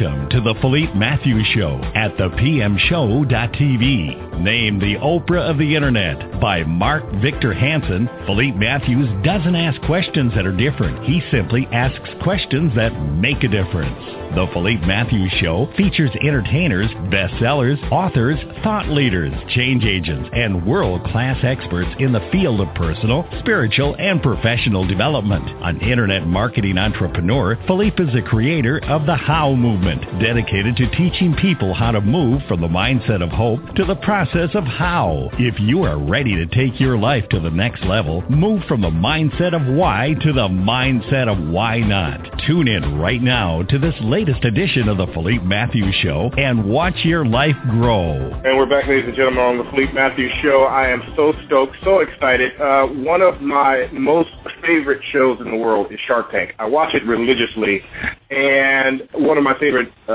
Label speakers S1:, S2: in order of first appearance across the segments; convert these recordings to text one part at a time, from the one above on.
S1: Welcome to the Philippe Matthews Show at thepmshow.tv. Named the Oprah of the Internet by Mark Victor Hansen, Philippe Matthews doesn't ask questions that are different. He simply asks questions that make a difference. The Philippe Matthews Show features entertainers, bestsellers, authors, thought leaders, change agents, and world-class experts in the field of personal, spiritual, and professional development. An internet marketing entrepreneur, Philippe is the creator of the How Movement, dedicated to teaching people how to move from the mindset of hope to the process of how. If you are ready to take your life to the next level, move from the mindset of why to the mindset of why not. Tune in right now to this latest edition of the Philippe Matthews Show and watch your life grow.
S2: And we're back, ladies and gentlemen, on the Philippe Matthews Show. I am so stoked, so excited. Uh, one of my most favorite shows in the world is Shark Tank. I watch it religiously, and one of my favorite uh,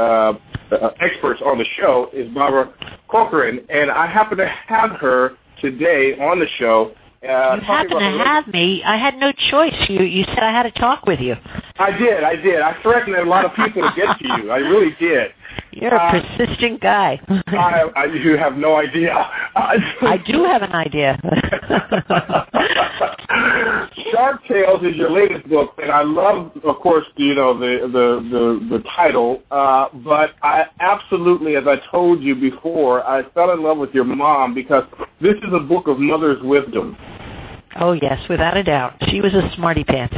S2: uh, experts on the show is Barbara Corcoran, and I happen to have her today on the show.
S3: Uh, you happen to have me. I had no choice. You you said I had to talk with you.
S2: I did. I did. I threatened a lot of people to get to you. I really did.
S3: You're a uh, persistent guy.
S2: I, I, you have no idea.
S3: I do have an idea.
S2: Shark Tales is your latest book, and I love, of course, you know the the the, the title. Uh, but I absolutely, as I told you before, I fell in love with your mom because this is a book of mother's wisdom.
S3: Oh yes, without a doubt, she was a smarty pants.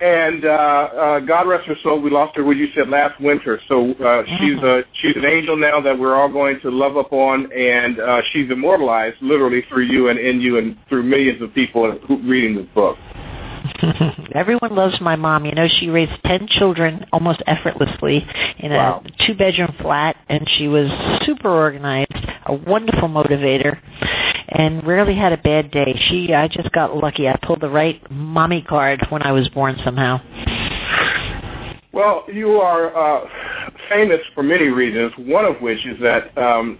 S2: And uh, uh, God rest her soul, we lost her. What you said last winter. So uh, she's a she's an angel now that we're all going to love up on, and uh, she's immortalized literally through you and in you and through millions of people reading this book.
S3: Everyone loves my mom. You know, she raised 10 children almost effortlessly in a
S2: wow.
S3: two-bedroom flat, and she was super organized, a wonderful motivator, and rarely had a bad day. She, I just got lucky. I pulled the right mommy card when I was born somehow.
S2: Well, you are uh, famous for many reasons. One of which is that um,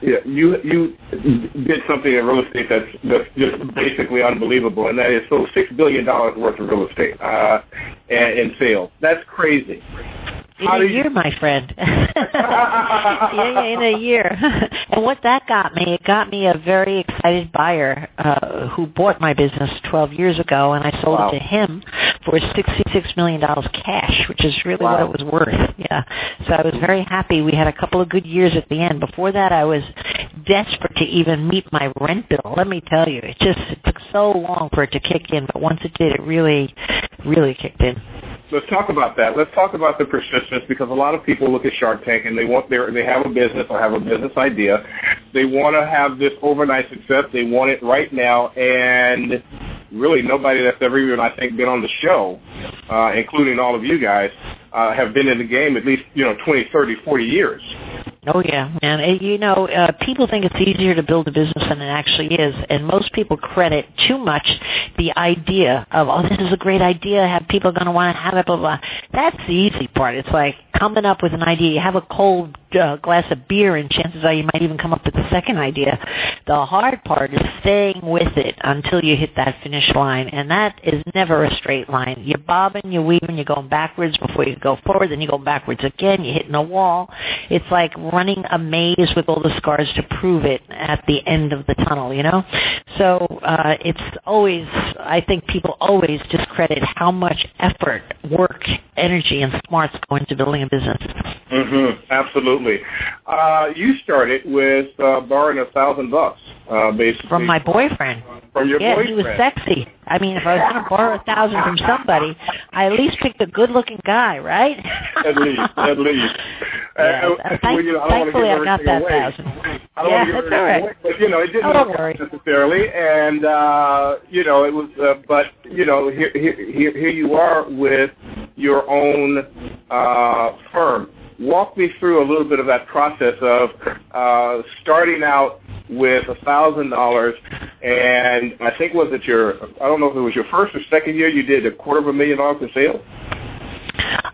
S2: you you did something in real estate that's that's just basically unbelievable, and that is sold six billion dollars worth of real estate uh, in sales. That's crazy.
S3: In a year, my friend. yeah, in a year. and what that got me, it got me a very excited buyer uh, who bought my business 12 years ago, and I sold
S2: wow.
S3: it to him for $66 million cash, which is really
S2: wow.
S3: what it was worth. Yeah. So I was very happy. We had a couple of good years at the end. Before that, I was desperate to even meet my rent bill. Let me tell you, it just it took so long for it to kick in, but once it did, it really, really kicked in
S2: let's talk about that. Let's talk about the persistence because a lot of people look at Shark Tank and they want their they have a business or have a business idea. They want to have this overnight success. They want it right now, and really nobody that's ever even I think been on the show, uh, including all of you guys, uh, have been in the game at least you know 20, 30, 40 years.
S3: Oh yeah, man. It, you know, uh, people think it's easier to build a business than it actually is, and most people credit too much the idea of, oh, this is a great idea. Have people going to want to have it? Blah blah. That's the easy part. It's like coming up with an idea. You have a cold uh, glass of beer, and chances are you might even come up with a second idea. The hard part is staying with it until you hit that finish line, and that is never a straight line. You're bobbing, you're weaving, you're going backwards before you go forward, then you go backwards again. You're hitting a wall. It's like running a maze with all the scars to prove it at the end of the tunnel. You know, so uh, it's always. I think people always discredit how much effort, work, energy, and smarts go into building a business.
S2: Mm-hmm. Absolutely. Uh, you started with uh, borrowing a thousand bucks, uh, basically
S3: from my boyfriend.
S2: From your
S3: yeah,
S2: boyfriend.
S3: he was sexy. I mean, if I was going to borrow a thousand from somebody, I at least picked a good-looking guy, right?
S2: at least, at least.
S3: Yeah, uh, thank, well, you know, I thankfully, I got that
S2: away.
S3: thousand.
S2: I don't
S3: yeah,
S2: want to
S3: that's all right.
S2: Away, but you know, it didn't
S3: oh,
S2: work
S3: worry.
S2: necessarily, and uh, you know, it was. Uh, but you know, here, here, here you are with your own uh, firm. Walk me through a little bit of that process of uh, starting out with a thousand dollars, and I think was it your I don't know if it was your first or second year you did a quarter of a million dollars in sales.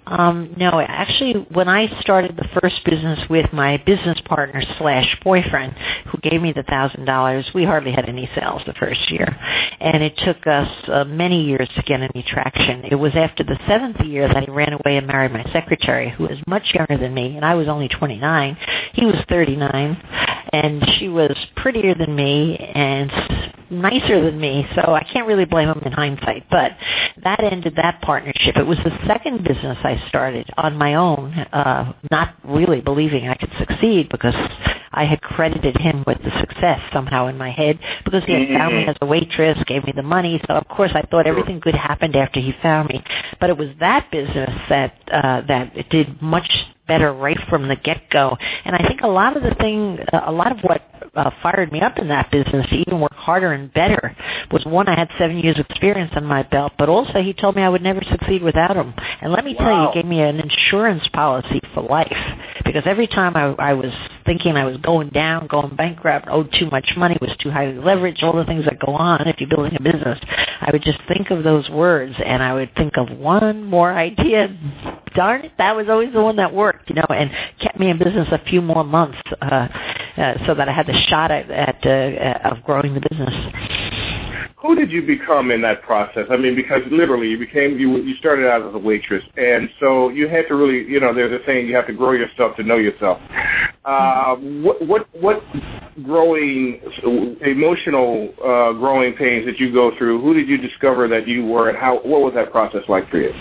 S3: Um, no, actually, when I started the first business with my business partner slash boyfriend, who gave me the thousand dollars, we hardly had any sales the first year, and it took us uh, many years to get any traction. It was after the seventh year that he ran away and married my secretary, who was much younger than me, and I was only 29. He was 39, and she was prettier than me and nicer than me, so I can't really blame him in hindsight. But that ended that partnership. It was the second business I started on my own, uh, not really believing I could succeed because I had credited him with the success somehow in my head because he had found me as a waitress, gave me the money. So of course I thought everything good happened after he found me. But it was that business that uh, that did much better right from the get go. And I think a lot of the thing, a lot of what uh, fired me up in that business to even work harder and better was one, I had seven years of experience on my belt, but also he told me I would never succeed without him. And let me wow. tell you, he gave me an insurance policy for life because every time I, I was thinking I was going down, going bankrupt, owed too much money, was too highly leveraged, all the things that go on if you're building a business, I would just think of those words and I would think of one more idea. Darn it, that was always the one that worked, you know, and kept me in business a few more months uh, uh, so that I had the shot at, at uh, of growing the business.
S2: Who did you become in that process? I mean, because literally you became you you started out as a waitress, and so you had to really, you know, there's a saying you have to grow yourself to know yourself. Uh, what what what growing emotional uh, growing pains that you go through? Who did you discover that you were, and how? What was that process like for you?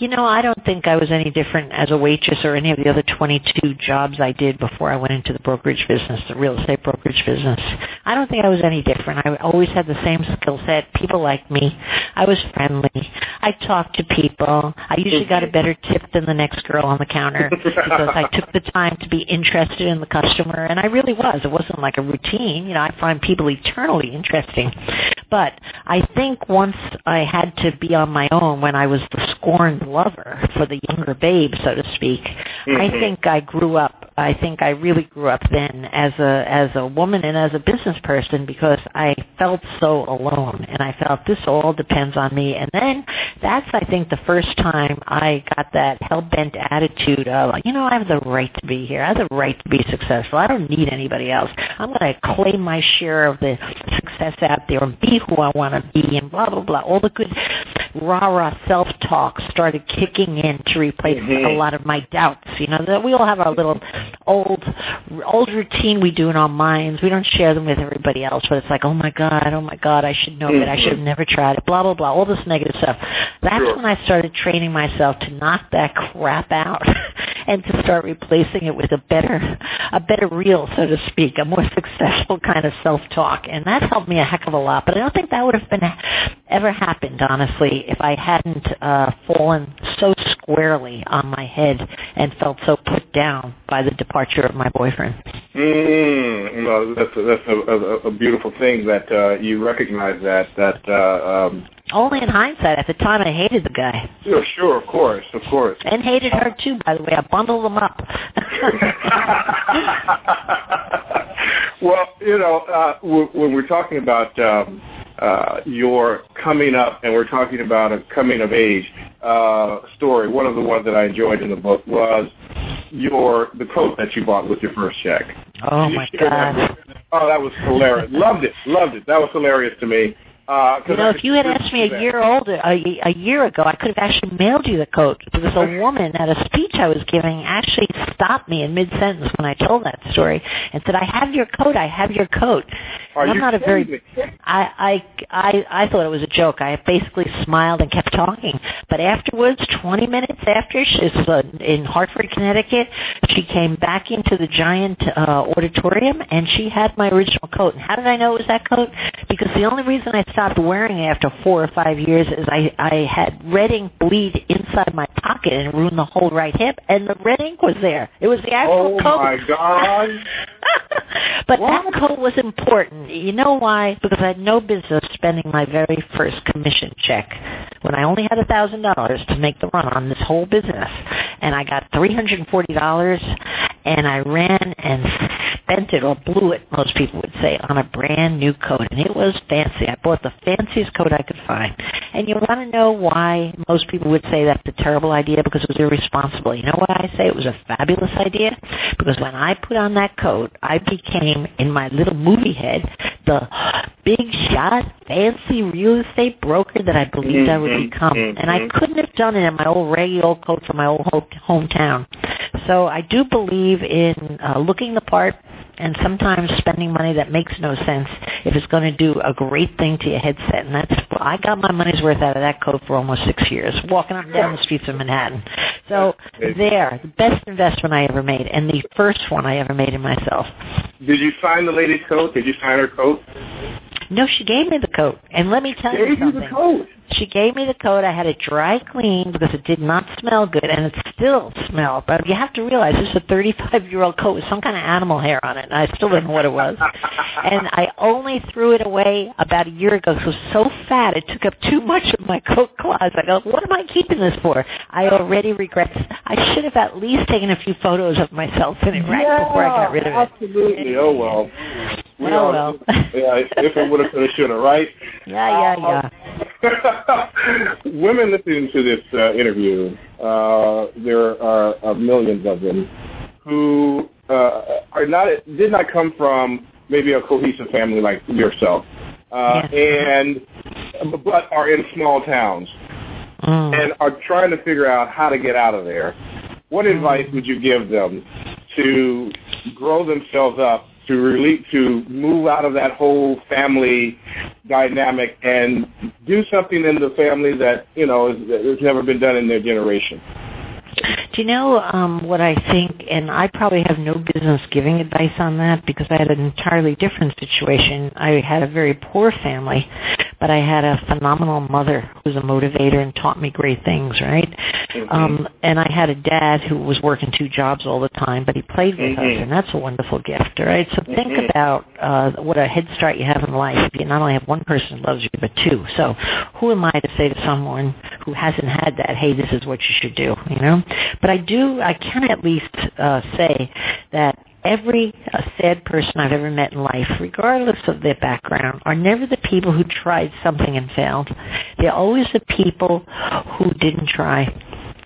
S3: You know, I don't think I was any different as a waitress or any of the other 22 jobs I did before I went into the brokerage business, the real estate brokerage business. I don't think I was any different. I always had the same skill set. People liked me. I was friendly. I talked to people. I usually got a better tip than the next girl on the counter because I took the time to be interested in the customer, and I really was. It wasn't like a routine. You know, I find people eternally interesting. But I think once I had to be on my own when I was the scorned lover for the younger babe, so to speak, mm-hmm. I think I grew up. I think I really grew up then as a as a woman and as a business person because I felt so alone and I felt this all depends on me. And then that's I think the first time I got that hell bent attitude of you know I have the right to be here. I have the right to be successful. I don't need anybody else. I'm going to claim my share of the success out there and be who I want to be and blah blah blah. All the good rah rah self talk started kicking in to replace mm-hmm. a lot of my doubts. You know that we all have our little old old routine we do in our minds. We don't share them with everybody else, but it's like, oh my god, oh my god, I should know mm-hmm. it. I should have never tried it. Blah blah blah. All this negative stuff. That's sure. when I started training myself to knock that crap out and to start replacing it with a better a better reel, so to speak, a more successful kind of self talk, and that helped me a heck of a lot. But I don't think that would have been ever happened, honestly, if I hadn't uh, fallen so squarely on my head and felt so put down by the departure of my boyfriend.
S2: Mm, well, that's a, that's a, a, a beautiful thing that uh, you recognize that that. Uh, um,
S3: only in hindsight. At the time, I hated the guy.
S2: Sure, sure, of course, of course.
S3: And hated her too, by the way. I bundled them up.
S2: well, you know, uh, when we're talking about um, uh, your coming up, and we're talking about a coming of age uh, story. One of the ones that I enjoyed in the book was your the coat that you bought with your first check.
S3: Oh my god!
S2: Oh, that was hilarious. loved it, loved it. That was hilarious to me. Uh,
S3: you know, if you had asked me a year older, a, a year ago, I could have actually mailed you the coat because a woman at a speech I was giving actually stopped me in mid sentence when I told that story and said, "I have your coat. I have your coat."
S2: Are
S3: I'm not a very.
S2: Me?
S3: I I I I thought it was a joke. I basically smiled and kept talking. But afterwards, 20 minutes after, she was uh, in Hartford, Connecticut. She came back into the giant uh, auditorium and she had my original coat. And how did I know it was that coat? Because the only reason I stopped wearing it after four or five years is I I had red ink bleed inside my pocket and ruined the whole right hip, and the red ink was there. It was the actual
S2: oh
S3: coat.
S2: Oh my god!
S3: but what? that coat was important. You know why? Because I had no business spending my very first commission check when I only had a thousand dollars to make the run on this whole business, and I got three hundred and forty dollars, and I ran and spent it or blew it, most people would say, on a brand new coat. And it was fancy. I bought the fanciest coat I could find. And you want to know why most people would say that's a terrible idea because it was irresponsible. You know why I say it was a fabulous idea? Because when I put on that coat, I became, in my little movie head, the big shot, fancy real estate broker that I believed I would
S2: Mhm,
S3: become. And I
S2: mhm.
S3: couldn't have done it in my old raggy old coat from my old hometown. So I do believe in uh, looking the part and sometimes spending money that makes no sense if it's going to do a great thing to your headset. And that's I got my money's worth out of that coat for almost six years, walking up and down the streets of Manhattan. So there, the best investment I ever made, and the first one I ever made in myself.
S2: Did you find the lady's coat? Did you find her coat?
S3: No, she gave me the coat, and let me tell you
S2: Gave you
S3: something.
S2: the coat.
S3: She gave me the coat. I had it dry cleaned because it did not smell good, and it still smelled. But you have to realize this is a 35-year-old coat with some kind of animal hair on it, and I still don't know what it was. And I only threw it away about a year ago. was so fat, it took up too much of my coat closet. I go, what am I keeping this for? I already regret. I should have at least taken a few photos of myself in it right before I got rid of it.
S2: Absolutely. Oh well. We
S3: Oh, well.
S2: yeah, if it would have, could have, should have, right?
S3: Yeah, yeah, yeah.
S2: Women listening to this uh, interview, uh, there are uh, millions of them who uh, are not did not come from maybe a cohesive family like yourself, uh, and but are in small towns
S3: Mm.
S2: and are trying to figure out how to get out of there. What advice would you give them to grow themselves up, to relieve, to move out of that whole family dynamic and do something in the family that you know has never been done in their generation?
S3: Do you know um, what I think? And I probably have no business giving advice on that because I had an entirely different situation. I had a very poor family, but I had a phenomenal mother who was a motivator and taught me great things, right?
S2: Mhm.
S3: Um, and I had a dad who was working two jobs all the time, but he played with
S2: Mhm.
S3: us, and that's a wonderful gift, all right? So think
S2: Mhm.
S3: about uh, what a head start you have in life. You not only have one person who loves you, but two. So who am I to say to someone who hasn't had that, hey, this is what you should do, you know? But I do, I can at least uh, say that every uh, sad person I've ever met in life, regardless of their background, are never the people who tried something and failed. They're always the people who didn't try.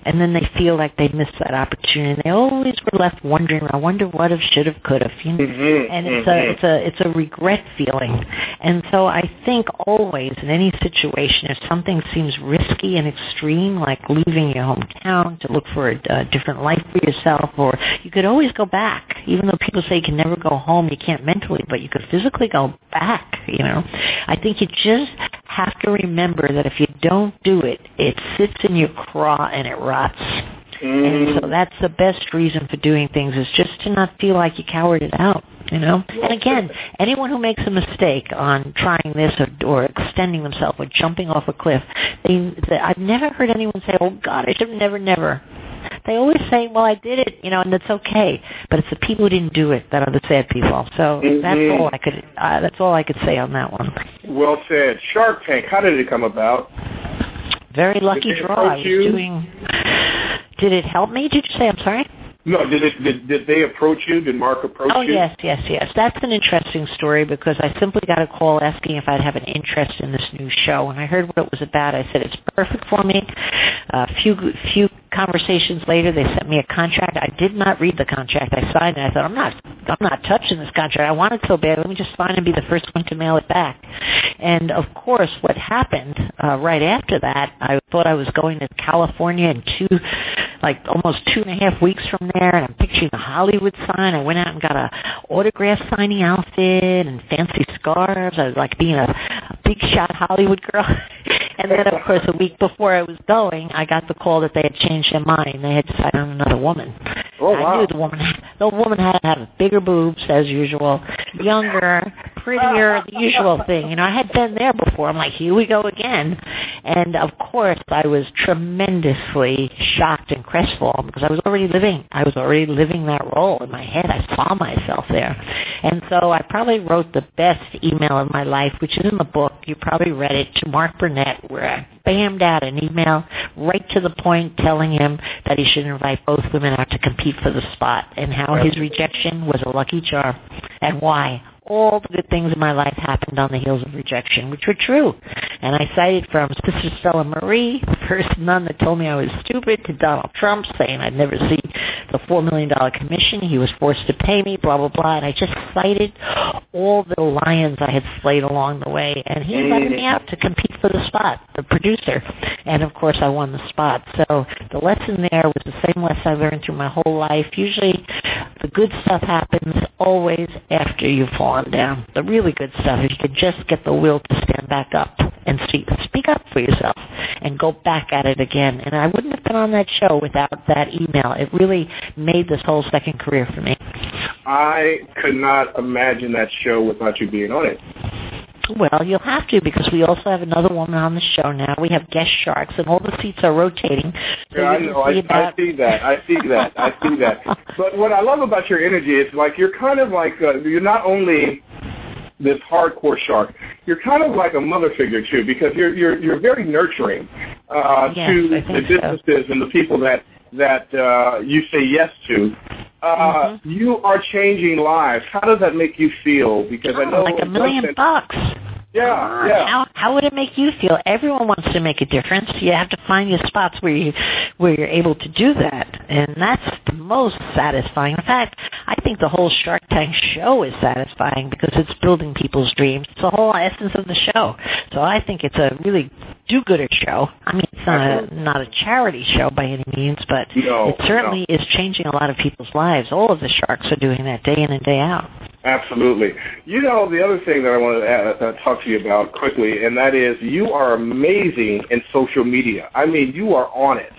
S3: And then they feel like they missed that opportunity. They always were left wondering, I wonder what if, should have, could have. You know?
S2: Mhm.
S3: and it's
S2: Mhm.
S3: a it's a it's a regret feeling and so i think always in any situation if something seems risky and extreme like leaving your hometown to look for a, a different life for yourself or you could always go back even though people say you can never go home you can't mentally but you could physically go back you know i think you just have to remember that if you don't do it it sits in your craw and it rots and so that's the best reason for doing things is just to not feel like you cowered it out, you know? And again, anyone who makes a mistake on trying this or, or extending themselves or jumping off a cliff, they, they, I've never heard anyone say, oh God, I should have never, never. They always say, well, I did it, you know, and it's okay. But it's the people who didn't do it that are the sad people. So that's
S2: Mhm.
S3: all I could, uh, that's all I could say on that one.
S2: Well said. Shark Tank. How did it come about?
S3: Very lucky
S2: Did
S3: draw. I was
S2: you?
S3: doing, did it help me? Did you say, I'm sorry?
S2: No, did it? Did, did they approach you? Did Mark approach
S3: Oh
S2: you?
S3: yes, yes, yes. That's an interesting story because I simply got a call asking if I'd have an interest in this new show, and I heard what it was about. I said it's perfect for me. A few few conversations later, they sent me a contract. I did not read the contract. I signed it. I thought I'm not I'm not touching this contract. I want it so bad. Let me just sign and be the first one to mail it back. And of course, what happened uh, right after that, I thought I was going to California in two, like almost two and a half weeks from there, and I'm picturing the Hollywood sign. I went out and got a autograph signing outfit and fancy scarves. I was like being a, big shot Hollywood girl. and then, of course, a week before I was going, I got the call that they had changed their mind. They had decided on another woman.
S2: Oh
S3: I
S2: wow.
S3: knew the woman. The woman had to have bigger boobs as usual, younger, prettier, the usual thing. You know, I had been there before. I'm like, here we go again. And of course, I was tremendously shocked and crestfallen because I was already living, I was already living that role in my head. I saw myself there. And so I probably wrote the best email of my life, which is in the book. You probably read it to Mark Burnett, where I bammed out an email right to the point telling him that he should invite both women out to compete for the spot and how his rejection was a lucky charm. And why all the good things in my life happened on the heels of rejection, which were true. And I cited from Sister Stella Marie, the first nun that told me I was stupid, to Donald Trump saying I'd never see the $4 million commission. He was forced to pay me, blah, blah, blah. And I just cited all the lions I had slayed along the way. And he invited me out to compete for the spot, the producer. And of course, I won the spot. So the lesson there was the same lesson I learned through my whole life. Usually the good stuff happens always after you've down. The really good stuff, if you could just get the will to stand back up and speak, speak up for yourself and go back at it again. And I wouldn't have been on that show without that email. It really made this whole second career for me.
S2: I could not imagine that show without you being on it.
S3: Well, you'll have to because we also have another woman on the show now. We have guest sharks, and all the seats are rotating. So
S2: yeah, I know. I, about... I see that. I see that. I see that. But what I love about your energy is like you're kind of like uh, you're not only this hardcore shark. You're kind of like a mother figure too, because you're you're you're very nurturing uh,
S3: yes,
S2: to the businesses
S3: so.
S2: and the people that that uh, you say yes to. Uh, mm-hmm. You are changing lives. How does that make you feel? Because
S3: oh,
S2: I know
S3: like a million bucks.
S2: Yeah, yeah.
S3: How how would it make you feel? Everyone wants to make a difference. You have to find your spots where you where you're able to do that, and that's the most satisfying. In fact, I think the whole Shark Tank show is satisfying because it's building people's dreams. It's the whole essence of the show. So I think it's a really do-gooder show. I mean, it's not a, not a charity show by any means, but
S2: no,
S3: it certainly
S2: no.
S3: is changing a lot of people's lives. All of the sharks are doing that day in and day out.
S2: Absolutely. You know, the other thing that I want to uh, uh, talk to you about quickly, and that is you are amazing in social media. I mean, you are on it.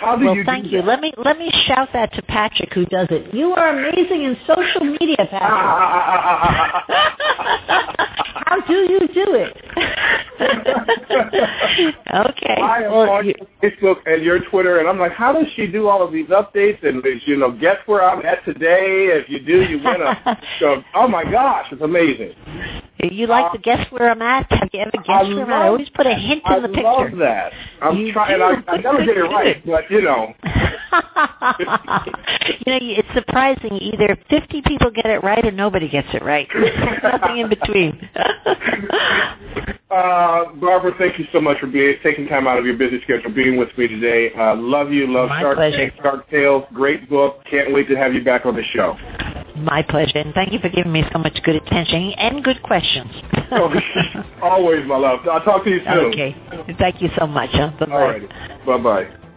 S2: How do
S3: well,
S2: you
S3: thank
S2: do
S3: you.
S2: That?
S3: Let me let me shout that to Patrick, who does it. You are amazing in social media, Patrick. How do you do it? okay.
S2: I am
S3: well,
S2: on
S3: you,
S2: Facebook and your Twitter, and I'm like, how does she do all of these updates? And you know, guess where I'm at today? If you do, you win a. so, oh my gosh, it's amazing.
S3: You like uh, to guess where I'm at? Have you ever guessed
S2: I
S3: where I'm at? I always put a hint in
S2: I
S3: the picture.
S2: I love that. I'm
S3: you
S2: trying. I, I never get it right, but you know.
S3: you know, it's surprising. Either 50 people get it right or nobody gets it right. Nothing in between.
S2: uh, Barbara, thank you so much for being taking time out of your busy schedule being with me today. Uh, love you. Love
S3: My
S2: Shark. Shark Tales. Great book. Can't wait to have you back on the show.
S3: My pleasure, and thank you for giving me so much good attention and good questions.
S2: Oh, always, my love. I'll talk to you soon.
S3: Okay. Thank you so much. Huh? Bye-bye.
S2: All right. Bye-bye.